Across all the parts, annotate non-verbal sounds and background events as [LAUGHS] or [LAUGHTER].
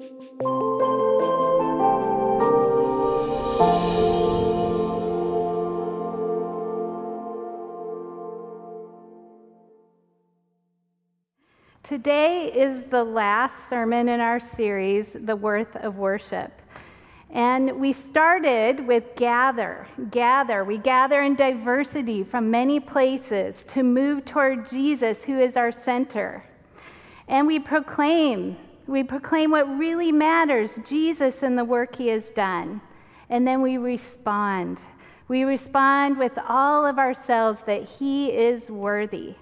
Today is the last sermon in our series, The Worth of Worship. And we started with gather, gather. We gather in diversity from many places to move toward Jesus, who is our center. And we proclaim, we proclaim what really matters Jesus and the work he has done. And then we respond. We respond with all of ourselves that he is worthy.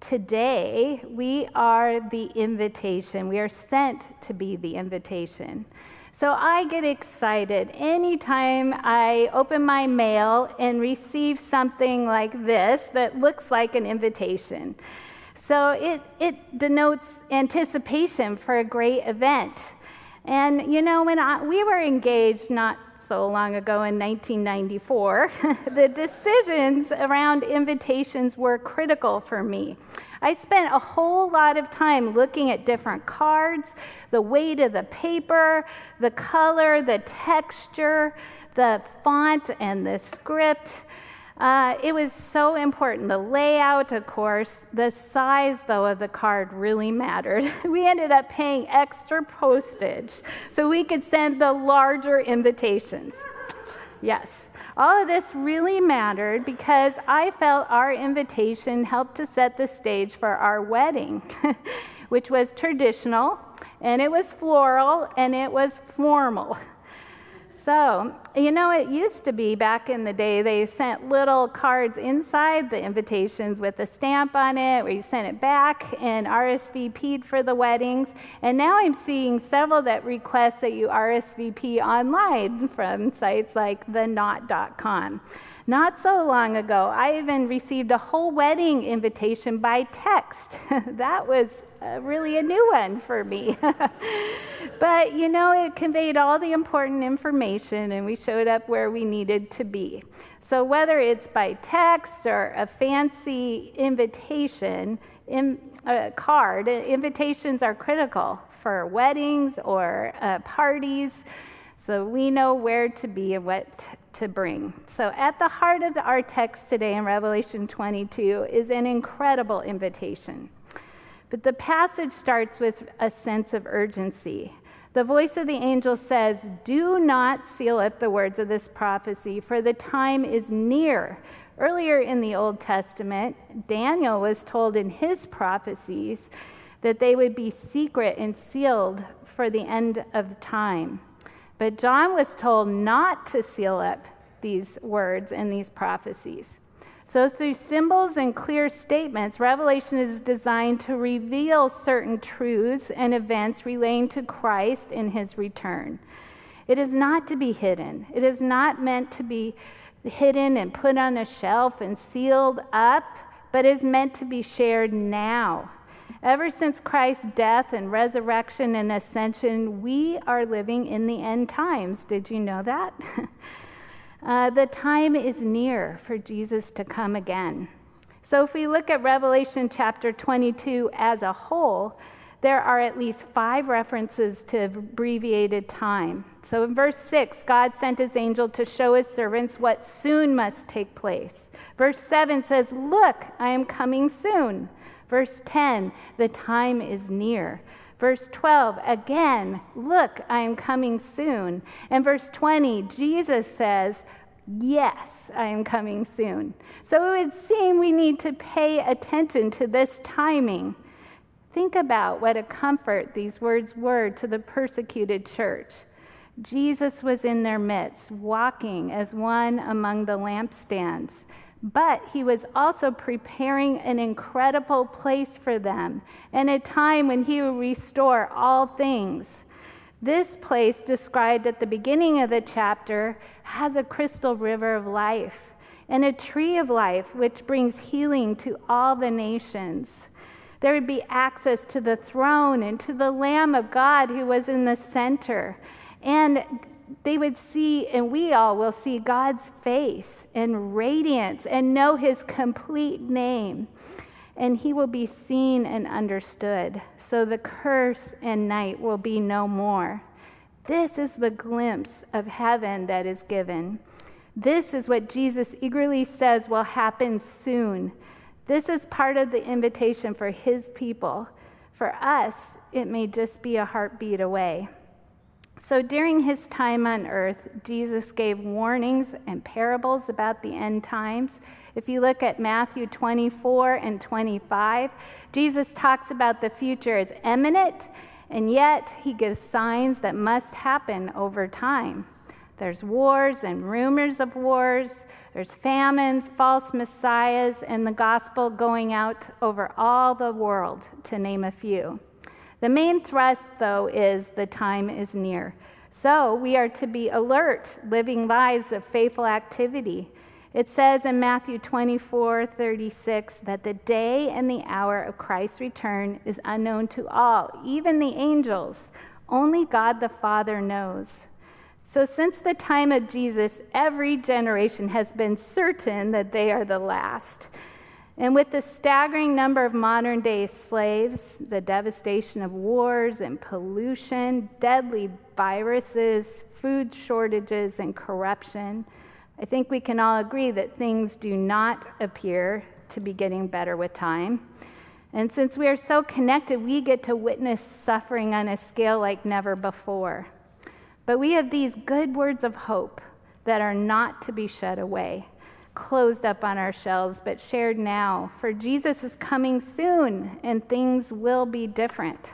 Today, we are the invitation. We are sent to be the invitation. So I get excited anytime I open my mail and receive something like this that looks like an invitation. So it, it denotes anticipation for a great event. And you know, when I, we were engaged not so long ago in 1994, [LAUGHS] the decisions around invitations were critical for me. I spent a whole lot of time looking at different cards, the weight of the paper, the color, the texture, the font, and the script. Uh, it was so important. The layout, of course, the size, though, of the card really mattered. [LAUGHS] We ended up paying extra postage so we could send the larger invitations. Yes. All of this really mattered because I felt our invitation helped to set the stage for our wedding, [LAUGHS] which was traditional, and it was floral, and it was formal. [LAUGHS] So, you know, it used to be back in the day, they sent little cards inside the invitations with a stamp on it, where you sent it back and RSVP'd for the weddings. And now I'm seeing several that request that you RSVP online from sites like theknot.com. Not so long ago, I even received a whole wedding invitation by text. [LAUGHS] that was uh, really a new one for me. [LAUGHS] but you know, it conveyed all the important information and we showed up where we needed to be. So, whether it's by text or a fancy invitation, in, uh, card, invitations are critical for weddings or uh, parties. So we know where to be and what to bring. So, at the heart of our text today in Revelation 22 is an incredible invitation. But the passage starts with a sense of urgency. The voice of the angel says, Do not seal up the words of this prophecy, for the time is near. Earlier in the Old Testament, Daniel was told in his prophecies that they would be secret and sealed for the end of time. But John was told not to seal up these words and these prophecies. So, through symbols and clear statements, Revelation is designed to reveal certain truths and events relating to Christ and his return. It is not to be hidden, it is not meant to be hidden and put on a shelf and sealed up, but is meant to be shared now Ever since Christ's death and resurrection and ascension, we are living in the end times. Did you know that? [LAUGHS] uh, the time is near for Jesus to come again. So, if we look at Revelation chapter 22 as a whole, there are at least five references to abbreviated time. So in verse 6, God sent his angel to show his servants what soon must take place. Verse 7 says, Look, I am coming soon. Verse 10, the time is near. Verse 12, again, look, I am coming soon. And verse 20, Jesus says, Yes, I am coming soon. So it would seem we need to pay attention to this timing. Think about what a comfort these words were to the persecuted church. Jesus was in their midst, walking as one among the lampstands. But he was also preparing an incredible place for them and a time when he will restore all things. This place, described at the beginning of the chapter, has a crystal river of life and a tree of life which brings healing to all the nations. There would be access to the throne and to the Lamb of God who was in the center. And they would see, and we all will see God's face and radiance and know his complete name. and he will be seen and understood. So the curse and night will be no more. This is the glimpse of heaven that is given. This is what Jesus eagerly says will happen soon. This is part of the invitation for his people. For us, it may just be a heartbeat away. So during his time on earth, Jesus gave warnings and parables about the end times. If you look at Matthew 24 and 25, Jesus talks about the future as imminent, and yet he gives signs that must happen over time. There's wars and rumors of wars, there's famines, false messiahs, and the gospel going out over all the world, to name a few. The main thrust, though, is the time is near. So we are to be alert, living lives of faithful activity. It says in Matthew 24 36 that the day and the hour of Christ's return is unknown to all, even the angels. Only God the Father knows. So, since the time of Jesus, every generation has been certain that they are the last. And with the staggering number of modern day slaves, the devastation of wars and pollution, deadly viruses, food shortages, and corruption, I think we can all agree that things do not appear to be getting better with time. And since we are so connected, we get to witness suffering on a scale like never before. But we have these good words of hope that are not to be shed away closed up on our shelves, but shared now. For Jesus is coming soon, and things will be different.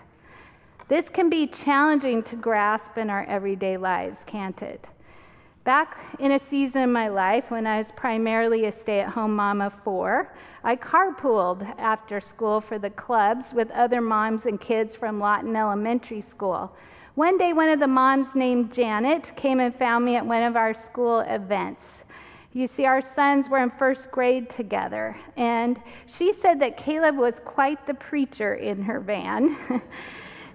This can be challenging to grasp in our everyday lives, can't it? Back in a season in my life when I was primarily a stay at home mom of four, I carpooled after school for the clubs with other moms and kids from Lawton Elementary School. One day, one of the moms named Janet came and found me at one of our school events. You see, our sons were in first grade together, and she said that Caleb was quite the preacher in her van. [LAUGHS]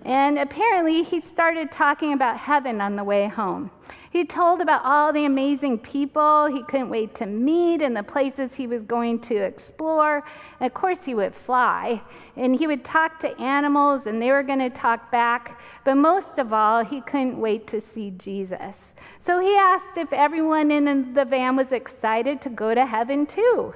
and apparently, he started talking about heaven on the way home. He told about all the amazing people he couldn't wait to meet and the places he was going to explore. And of course, he would fly and he would talk to animals and they were going to talk back. But most of all, he couldn't wait to see Jesus. So he asked if everyone in the van was excited to go to heaven too.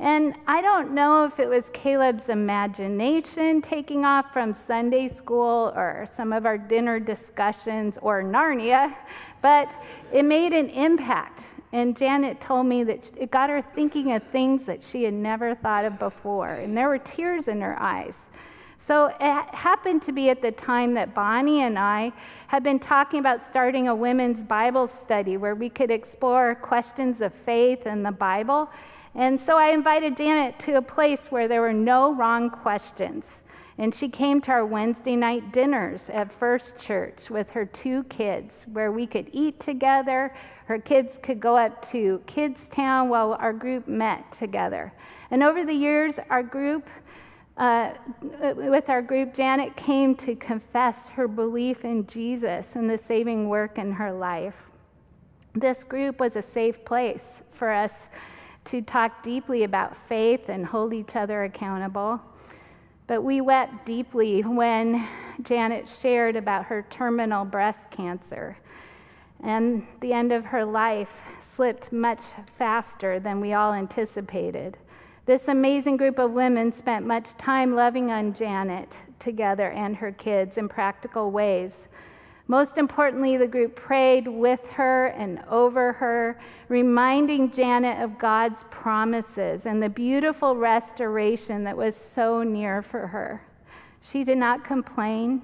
And I don't know if it was Caleb's imagination taking off from Sunday school or some of our dinner discussions or Narnia, but it made an impact. And Janet told me that it got her thinking of things that she had never thought of before. And there were tears in her eyes. So it happened to be at the time that Bonnie and I had been talking about starting a women's Bible study where we could explore questions of faith and the Bible. And so I invited Janet to a place where there were no wrong questions. And she came to our Wednesday night dinners at First Church with her two kids, where we could eat together. Her kids could go up to Kids Town while our group met together. And over the years, our group, uh, with our group, Janet came to confess her belief in Jesus and the saving work in her life. This group was a safe place for us to talk deeply about faith and hold each other accountable. But we wept deeply when Janet shared about her terminal breast cancer. And the end of her life slipped much faster than we all anticipated. This amazing group of women spent much time loving on Janet together and her kids in practical ways. Most importantly, the group prayed with her and over her, reminding Janet of God's promises and the beautiful restoration that was so near for her. She did not complain,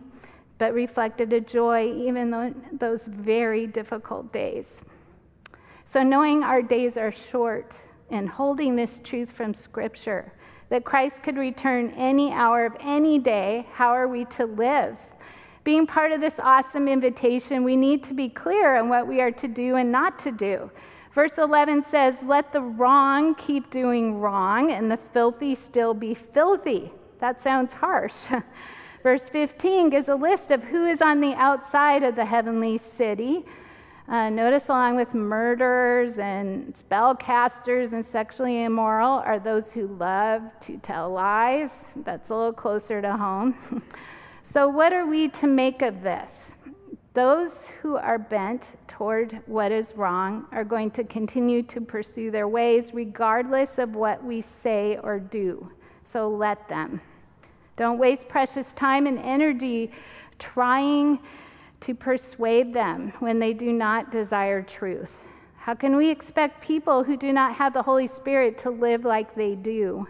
but reflected a joy even in those very difficult days. So, knowing our days are short and holding this truth from Scripture, that Christ could return any hour of any day, how are we to live? Being part of this awesome invitation, we need to be clear on what we are to do and not to do. Verse 11 says, Let the wrong keep doing wrong, and the filthy still be filthy. That sounds harsh. [LAUGHS] Verse 15 gives a list of who is on the outside of the heavenly city. Uh, notice, along with murderers and spellcasters and sexually immoral, are those who love to tell lies. That's a little closer to home. [LAUGHS] so, what are we to make of this? Those who are bent toward what is wrong are going to continue to pursue their ways regardless of what we say or do. So let them. Don't waste precious time and energy trying to persuade them when they do not desire truth. How can we expect people who do not have the Holy Spirit to live like they do?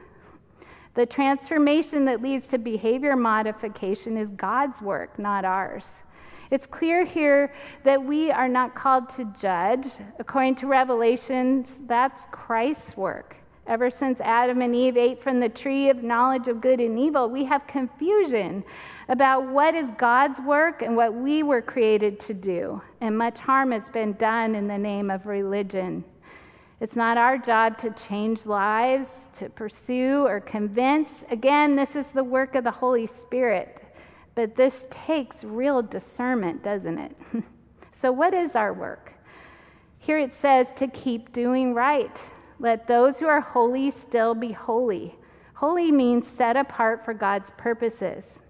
The transformation that leads to behavior modification is God's work, not ours. It's clear here that we are not called to judge. According to Revelations, that's Christ's work. Ever since Adam and Eve ate from the tree of knowledge of good and evil, we have confusion about what is God's work and what we were created to do. And much harm has been done in the name of religion. It's not our job to change lives, to pursue or convince. Again, this is the work of the Holy Spirit. But this takes real discernment, doesn't it? [LAUGHS] so, what is our work? Here it says to keep doing right. Let those who are holy still be holy. Holy means set apart for God's purposes.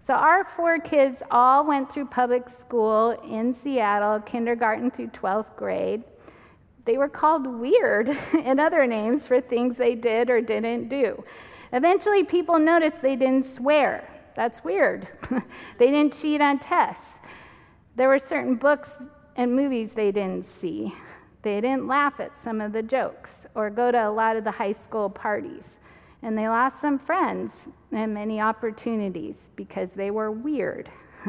So, our four kids all went through public school in Seattle, kindergarten through 12th grade. They were called weird [LAUGHS] and other names for things they did or didn't do. Eventually, people noticed they didn't swear. That's weird. [LAUGHS] they didn't cheat on tests. There were certain books and movies they didn't see. They didn't laugh at some of the jokes or go to a lot of the high school parties. And they lost some friends and many opportunities because they were weird. [LAUGHS]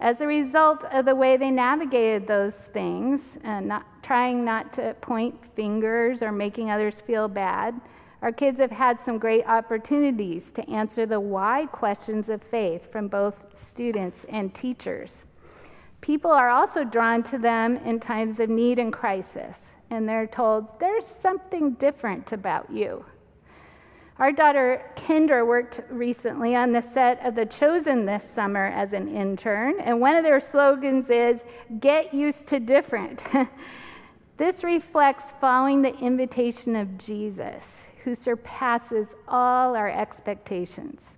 As a result of the way they navigated those things, and not, trying not to point fingers or making others feel bad, our kids have had some great opportunities to answer the why questions of faith from both students and teachers. People are also drawn to them in times of need and crisis, and they're told, There's something different about you. Our daughter Kendra worked recently on the set of The Chosen this summer as an intern, and one of their slogans is Get used to different. [LAUGHS] this reflects following the invitation of Jesus, who surpasses all our expectations.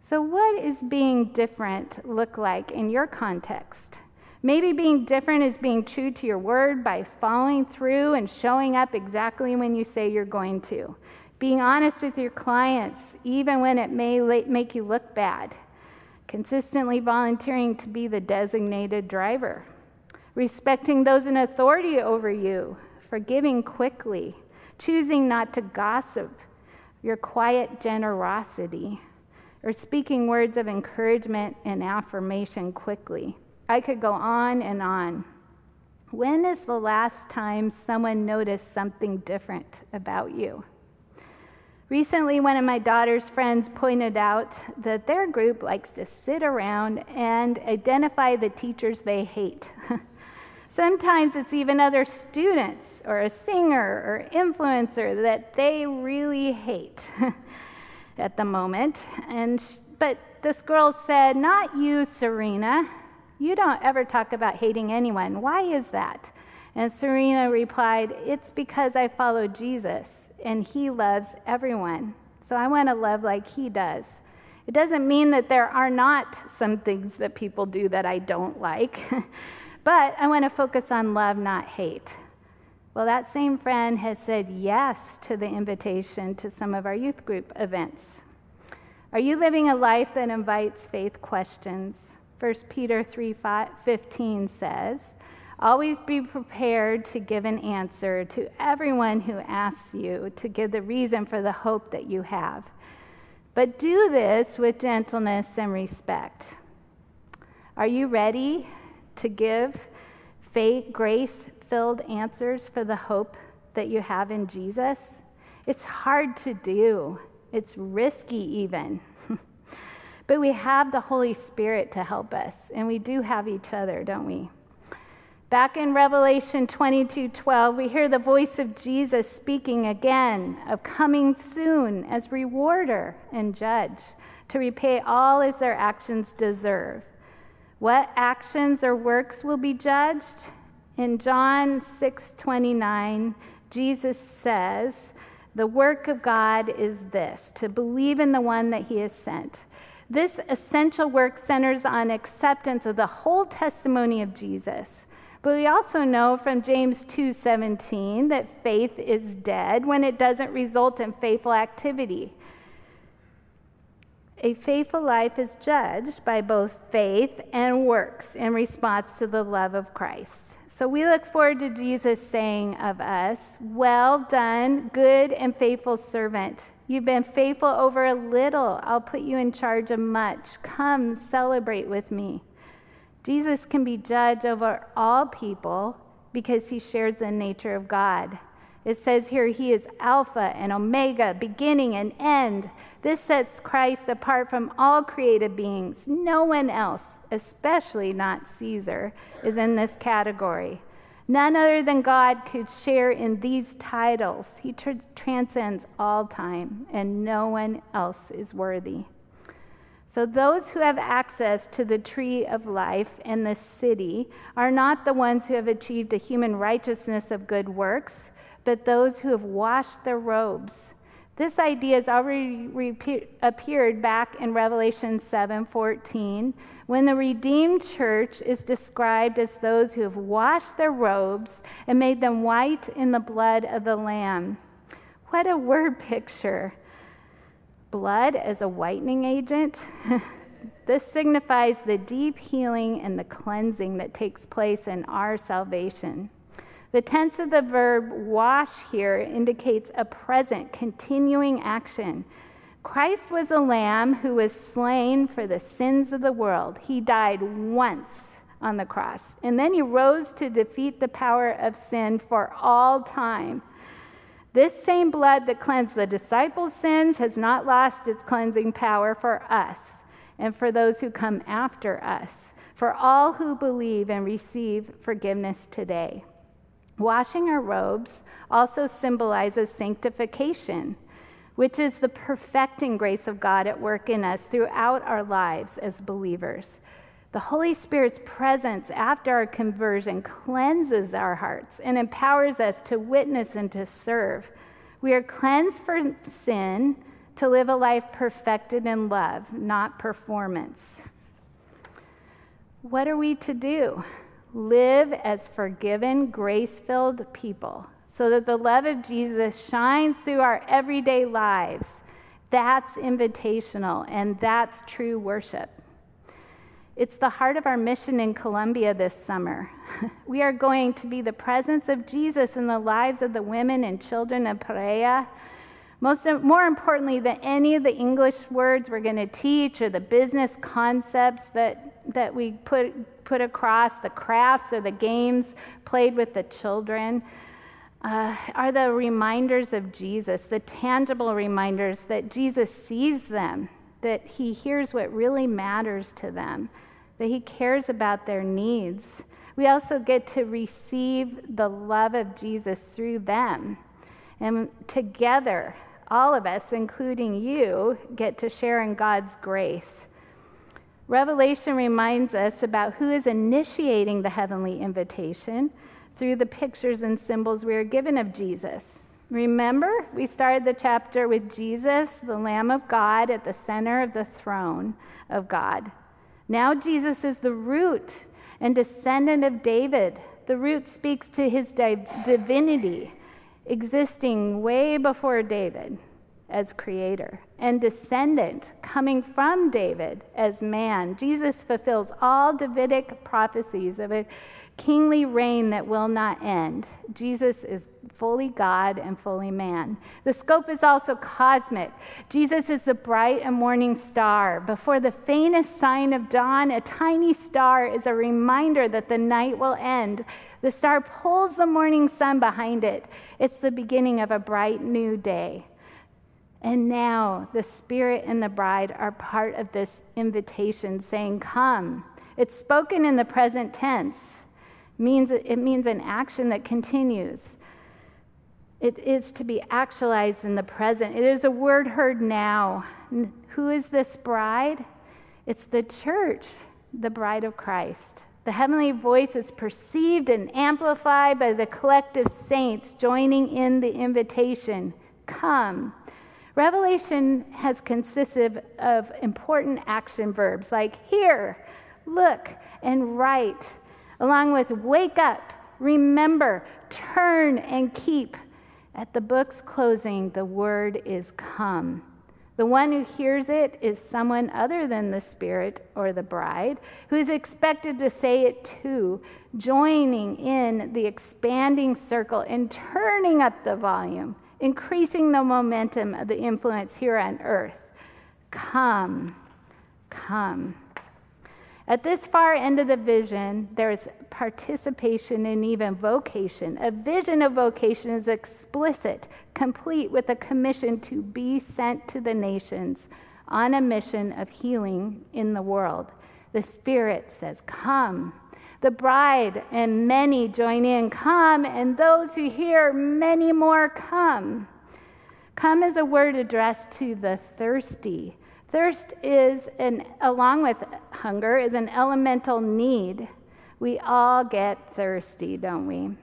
So, what is being different look like in your context? Maybe being different is being true to your word by following through and showing up exactly when you say you're going to. Being honest with your clients, even when it may make you look bad. Consistently volunteering to be the designated driver. Respecting those in authority over you. Forgiving quickly choosing not to gossip, your quiet generosity, or speaking words of encouragement and affirmation quickly. I could go on and on. When is the last time someone noticed something different about you? Recently, one of my daughter's friends pointed out that their group likes to sit around and identify the teachers they hate. [LAUGHS] Sometimes it's even other students or a singer or influencer that they really hate [LAUGHS] at the moment. And but this girl said, "Not you, Serena. You don't ever talk about hating anyone. Why is that?" And Serena replied, "It's because I follow Jesus and he loves everyone. So I want to love like he does." It doesn't mean that there are not some things that people do that I don't like. [LAUGHS] But I want to focus on love, not hate. Well, that same friend has said yes to the invitation to some of our youth group events. Are you living a life that invites faith questions? 1 Peter 3:15 says, "Always be prepared to give an answer to everyone who asks you to give the reason for the hope that you have. But do this with gentleness and respect." Are you ready to give faith, grace filled answers for the hope that you have in Jesus. It's hard to do, it's risky even. [LAUGHS] but we have the Holy Spirit to help us, and we do have each other, don't we? Back in Revelation 22 12, we hear the voice of Jesus speaking again of coming soon as rewarder and judge to repay all as their actions deserve. What actions or works will be judged? In John 6:29, Jesus says, "The work of God is this, to believe in the one that he has sent." This essential work centers on acceptance of the whole testimony of Jesus. But we also know from James 2:17 that faith is dead when it doesn't result in faithful activity. A faithful life is judged by both faith and works in response to the love of Christ. So we look forward to Jesus saying of us, Well done, good and faithful servant. You've been faithful over a little. I'll put you in charge of much. Come celebrate with me. Jesus can be judge over all people because he shares the nature of God. It says here, He is Alpha and Omega, beginning and end. This sets Christ apart from all created beings. No one else, especially not Caesar, is in this category. None other than God could share in these titles. He tr- transcends all time, and no one else is worthy. So, those who have access to the tree of life in the city are not the ones who have achieved a human righteousness of good works but those who have washed their robes. This idea has already re- appeared back in Revelation 7:14 when the redeemed church is described as those who have washed their robes and made them white in the blood of the lamb. What a word picture. Blood as a whitening agent. [LAUGHS] this signifies the deep healing and the cleansing that takes place in our salvation. The tense of the verb wash here indicates a present, continuing action. Christ was a lamb who was slain for the sins of the world. He died once on the cross, and then he rose to defeat the power of sin for all time. This same blood that cleansed the disciples' sins has not lost its cleansing power for us and for those who come after us, for all who believe and receive forgiveness today. Washing our robes also symbolizes sanctification, which is the perfecting grace of God at work in us throughout our lives as believers. The Holy Spirit's presence after our conversion cleanses our hearts and empowers us to witness and to serve. We are cleansed from sin to live a life perfected in love, not performance. What are we to do? live as forgiven, grace filled people so that the love of Jesus shines through our everyday lives. That's invitational and that's true worship. It's the heart of our mission in Colombia this summer. [LAUGHS] we are going to be the presence of Jesus in the lives of the women and children of Pereira. Most, more importantly than any of the English words we're going to teach or the business concepts that, that we put put across, the crafts or the games played with the children, uh, are the reminders of Jesus, the tangible reminders that Jesus sees them, that he hears what really matters to them, that he cares about their needs. We also get to receive the love of Jesus through them. And together, all of us, including you, get to share in God's grace. Revelation reminds us about who is initiating the heavenly invitation through the pictures and symbols we are given of Jesus. Remember, we started the chapter with Jesus, the Lamb of God, at the center of the throne of God. Now, Jesus is the root and descendant of David. The root speaks to his divinity, existing way before David as creator and descendant coming from David as man. Jesus fulfills all Davidic prophecies of a kingly reign that will not end. Jesus is fully God and fully man. The scope is also cosmic. Jesus is the bright and morning star. Before the faintest sign of dawn, a tiny star is a reminder that the night will end. The star pulls the morning sun behind it. It's the beginning of a bright new day. And now the Spirit and the bride are part of this invitation saying, Come. It's spoken in the present tense. Means, it means an action that continues. It is to be actualized in the present. It is a word heard now. Who is this bride? It's the church, the bride of Christ. The heavenly voice is perceived and amplified by the collective saints joining in the invitation come. Revelation has consisted of important action verbs like hear, look, and write, along with wake up, remember, turn, and keep. At the book's closing, the word is come. The one who hears it is someone other than the Spirit or the bride, who is expected to say it too, joining in the expanding circle and turning up the volume, increasing the momentum of the influence here on earth. Come, come. At this far end of the vision, there's participation and even vocation. A vision of vocation is explicit, complete with a commission to be sent to the nations on a mission of healing in the world. The Spirit says, Come. The bride and many join in, Come, and those who hear, many more come. Come is a word addressed to the thirsty Thirst is, an, along with hunger, is an elemental need. We all get thirsty, don't we?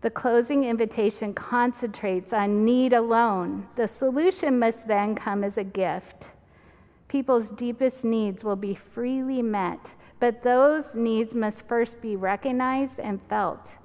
The closing invitation concentrates on need alone. The solution must then come as a gift. People's deepest needs will be freely met, but those needs must first be recognized and felt.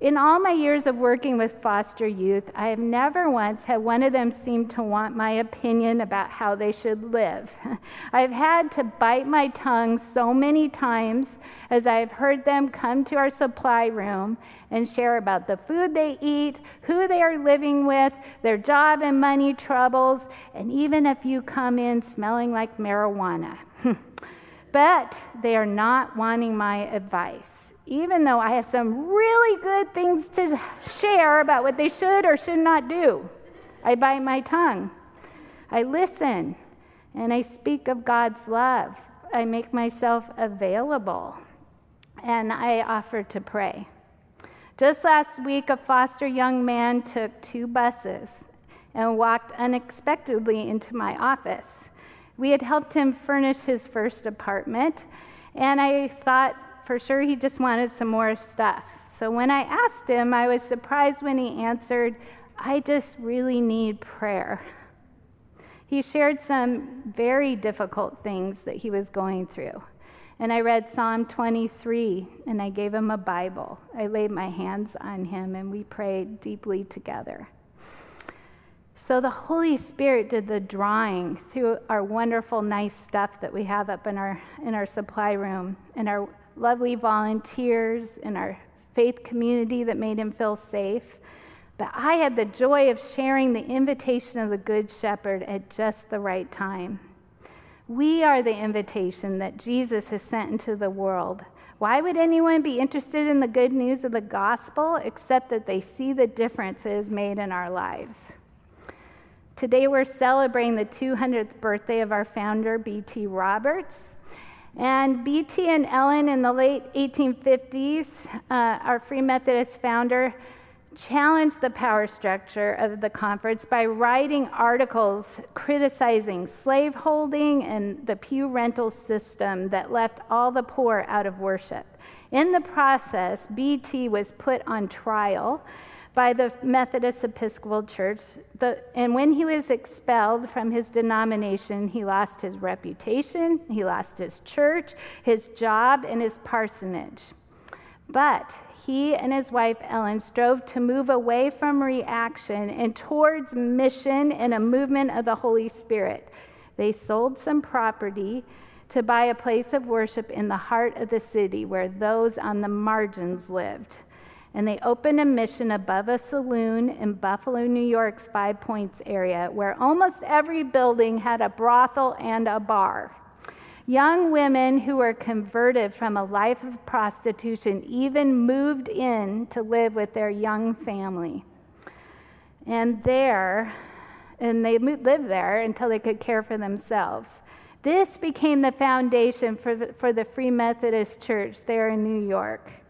In all my years of working with foster youth, I have never once had one of them seem to want my opinion about how they should live. [LAUGHS] I've had to bite my tongue so many times as I've heard them come to our supply room and share about the food they eat, who they are living with, their job and money troubles, and even if you come in smelling like marijuana. [LAUGHS] but they are not wanting my advice even though I have some really good things to share about what they should or should not do. I bite my tongue. I listen and I speak of God's love. I make myself available and I offer to pray. Just last week, a foster young man took two buses and walked unexpectedly into my office. We had helped him furnish his first apartment, and I thought for sure he just wanted some more stuff. So when I asked him, I was surprised when he answered, I just really need prayer. He shared some very difficult things that he was going through. And I read Psalm 23 and I gave him a Bible. I laid my hands on him and we prayed deeply together. So the Holy Spirit did the drawing through our wonderful, nice stuff that we have up in our, in our supply room and our lovely volunteers in our faith community that made him feel safe. But I had the joy of sharing the invitation of the Good Shepherd at just the right time. We are the invitation that Jesus has sent into the world. Why would anyone be interested in the good news of the gospel except that they see the differences made in our lives? Today we're celebrating the 200th birthday of our founder, B.T. Roberts. And B.T. and Ellen in the late 1850s, uh, our Free Methodist founder, challenged the power structure of the conference by writing articles criticizing slaveholding and the pew rental system that left all the poor out of worship. In the process, BT was put on trial by the Methodist Episcopal Church. The, and when he was expelled from his denomination, he lost his reputation, he lost his church, his job, and his parsonage. But he and his wife Ellen strove to move away from reaction and towards mission and a movement of the Holy Spirit. They sold some property to buy a place of worship in the heart of the city where those on the margins lived and they opened a mission above a saloon in Buffalo, New York's Five Points area, where almost every building had a brothel and a bar. Young women who were converted from a life of prostitution even moved in to live with their young family. And there, and they lived there until they could care for themselves. This became the foundation for the, for the Free Methodist Church there in New York.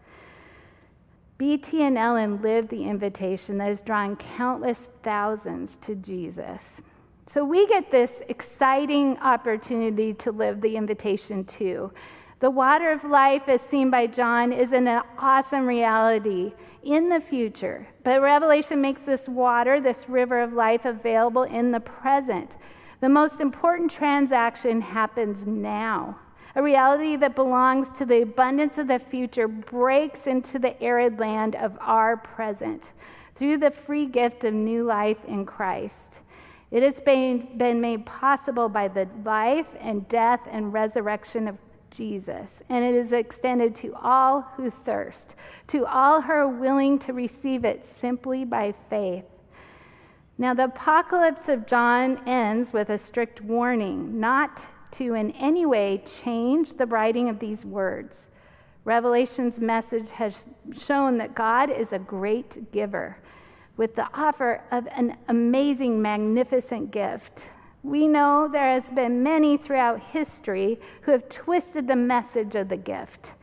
BT and Ellen lived the invitation that has drawn countless thousands to Jesus. So we get this exciting opportunity to live the invitation too. The water of life, as seen by John, is an awesome reality in the future. But Revelation makes this water, this river of life, available in the present. The most important transaction happens now. A reality that belongs to the abundance of the future breaks into the arid land of our present through the free gift of new life in Christ. It has been, been made possible by the life and death and resurrection of Jesus, and it is extended to all who thirst, to all who are willing to receive it simply by faith. Now, the apocalypse of John ends with a strict warning not to in any way change the writing of these words. Revelation's message has shown that God is a great giver with the offer of an amazing, magnificent gift we know there has been many throughout history who have twisted the message of the gift.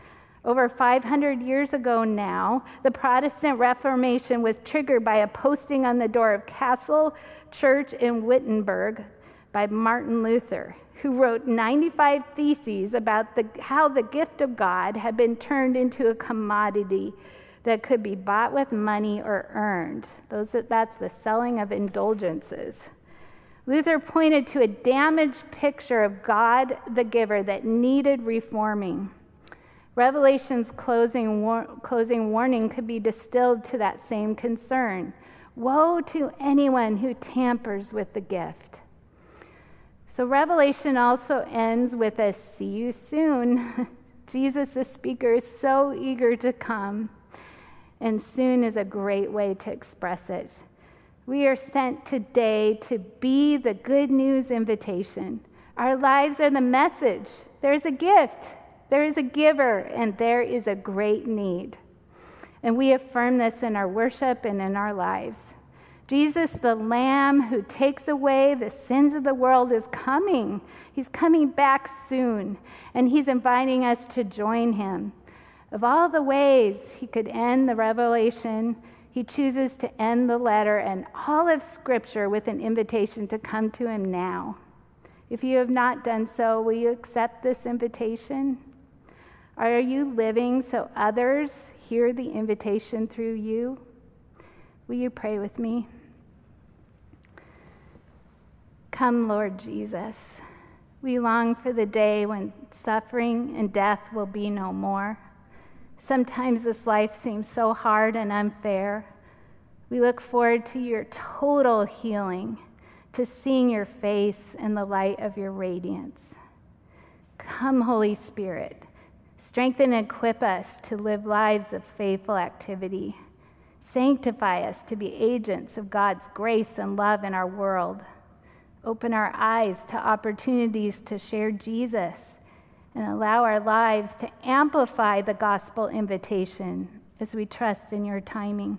Over 500 years ago now, the Protestant Reformation was triggered by a posting on the door of Castle Church in Wittenberg by Martin Luther, who wrote 95 theses about the, how the gift of God had been turned into a commodity that could be bought with money or earned. Those, that's the selling of indulgences. Luther pointed to a damaged picture of God the giver that needed reforming. Revelation's closing, war- closing warning could be distilled to that same concern. Woe to anyone who tampers with the gift. So, Revelation also ends with a see you soon. [LAUGHS] Jesus, the speaker, is so eager to come, and soon is a great way to express it. We are sent today to be the good news invitation. Our lives are the message. There's a gift, there is a giver, and there is a great need. And we affirm this in our worship and in our lives. Jesus, the Lamb who takes away the sins of the world, is coming. He's coming back soon, and He's inviting us to join Him. Of all the ways He could end the revelation, he chooses to end the letter and all of Scripture with an invitation to come to Him now. If you have not done so, will you accept this invitation? Are you living so others hear the invitation through you? Will you pray with me? Come, Lord Jesus. We long for the day when suffering and death will be no more. Sometimes this life seems so hard and unfair. We look forward to your total healing, to seeing your face in the light of your radiance. Come, Holy Spirit, strengthen and equip us to live lives of faithful activity. Sanctify us to be agents of God's grace and love in our world. Open our eyes to opportunities to share Jesus and allow our lives to amplify the gospel invitation as we trust in your timing.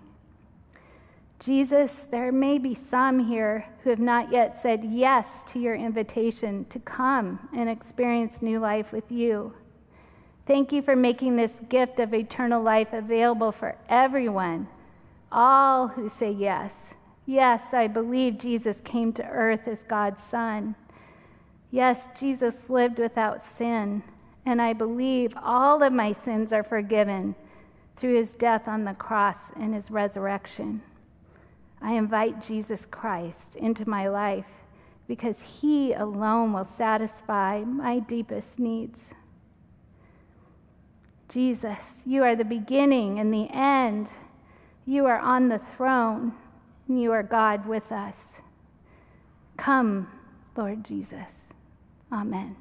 Jesus, there may be some here who have not yet said yes to your invitation to come and experience new life with you. Thank you for making this gift of eternal life available for everyone, all who say yes. Yes, I believe Jesus came to earth as God's Son. Yes, Jesus lived without sin, and I believe all of my sins are forgiven through his death on the cross and his resurrection. I invite Jesus Christ into my life because he alone will satisfy my deepest needs. Jesus, you are the beginning and the end. You are on the throne, and you are God with us. Come, Lord Jesus. Amen.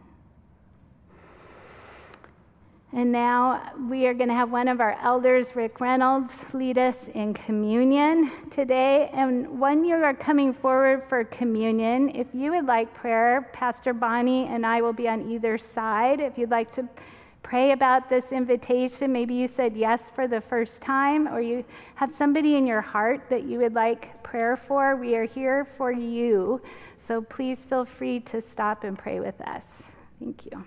And now we are going to have one of our elders, Rick Reynolds, lead us in communion today. And when you are coming forward for communion, if you would like prayer, Pastor Bonnie and I will be on either side. If you'd like to pray about this invitation. Maybe you said yes for the first time, or you have somebody in your heart that you would like prayer for. We are here for you. So please feel free to stop and pray with us. Thank you.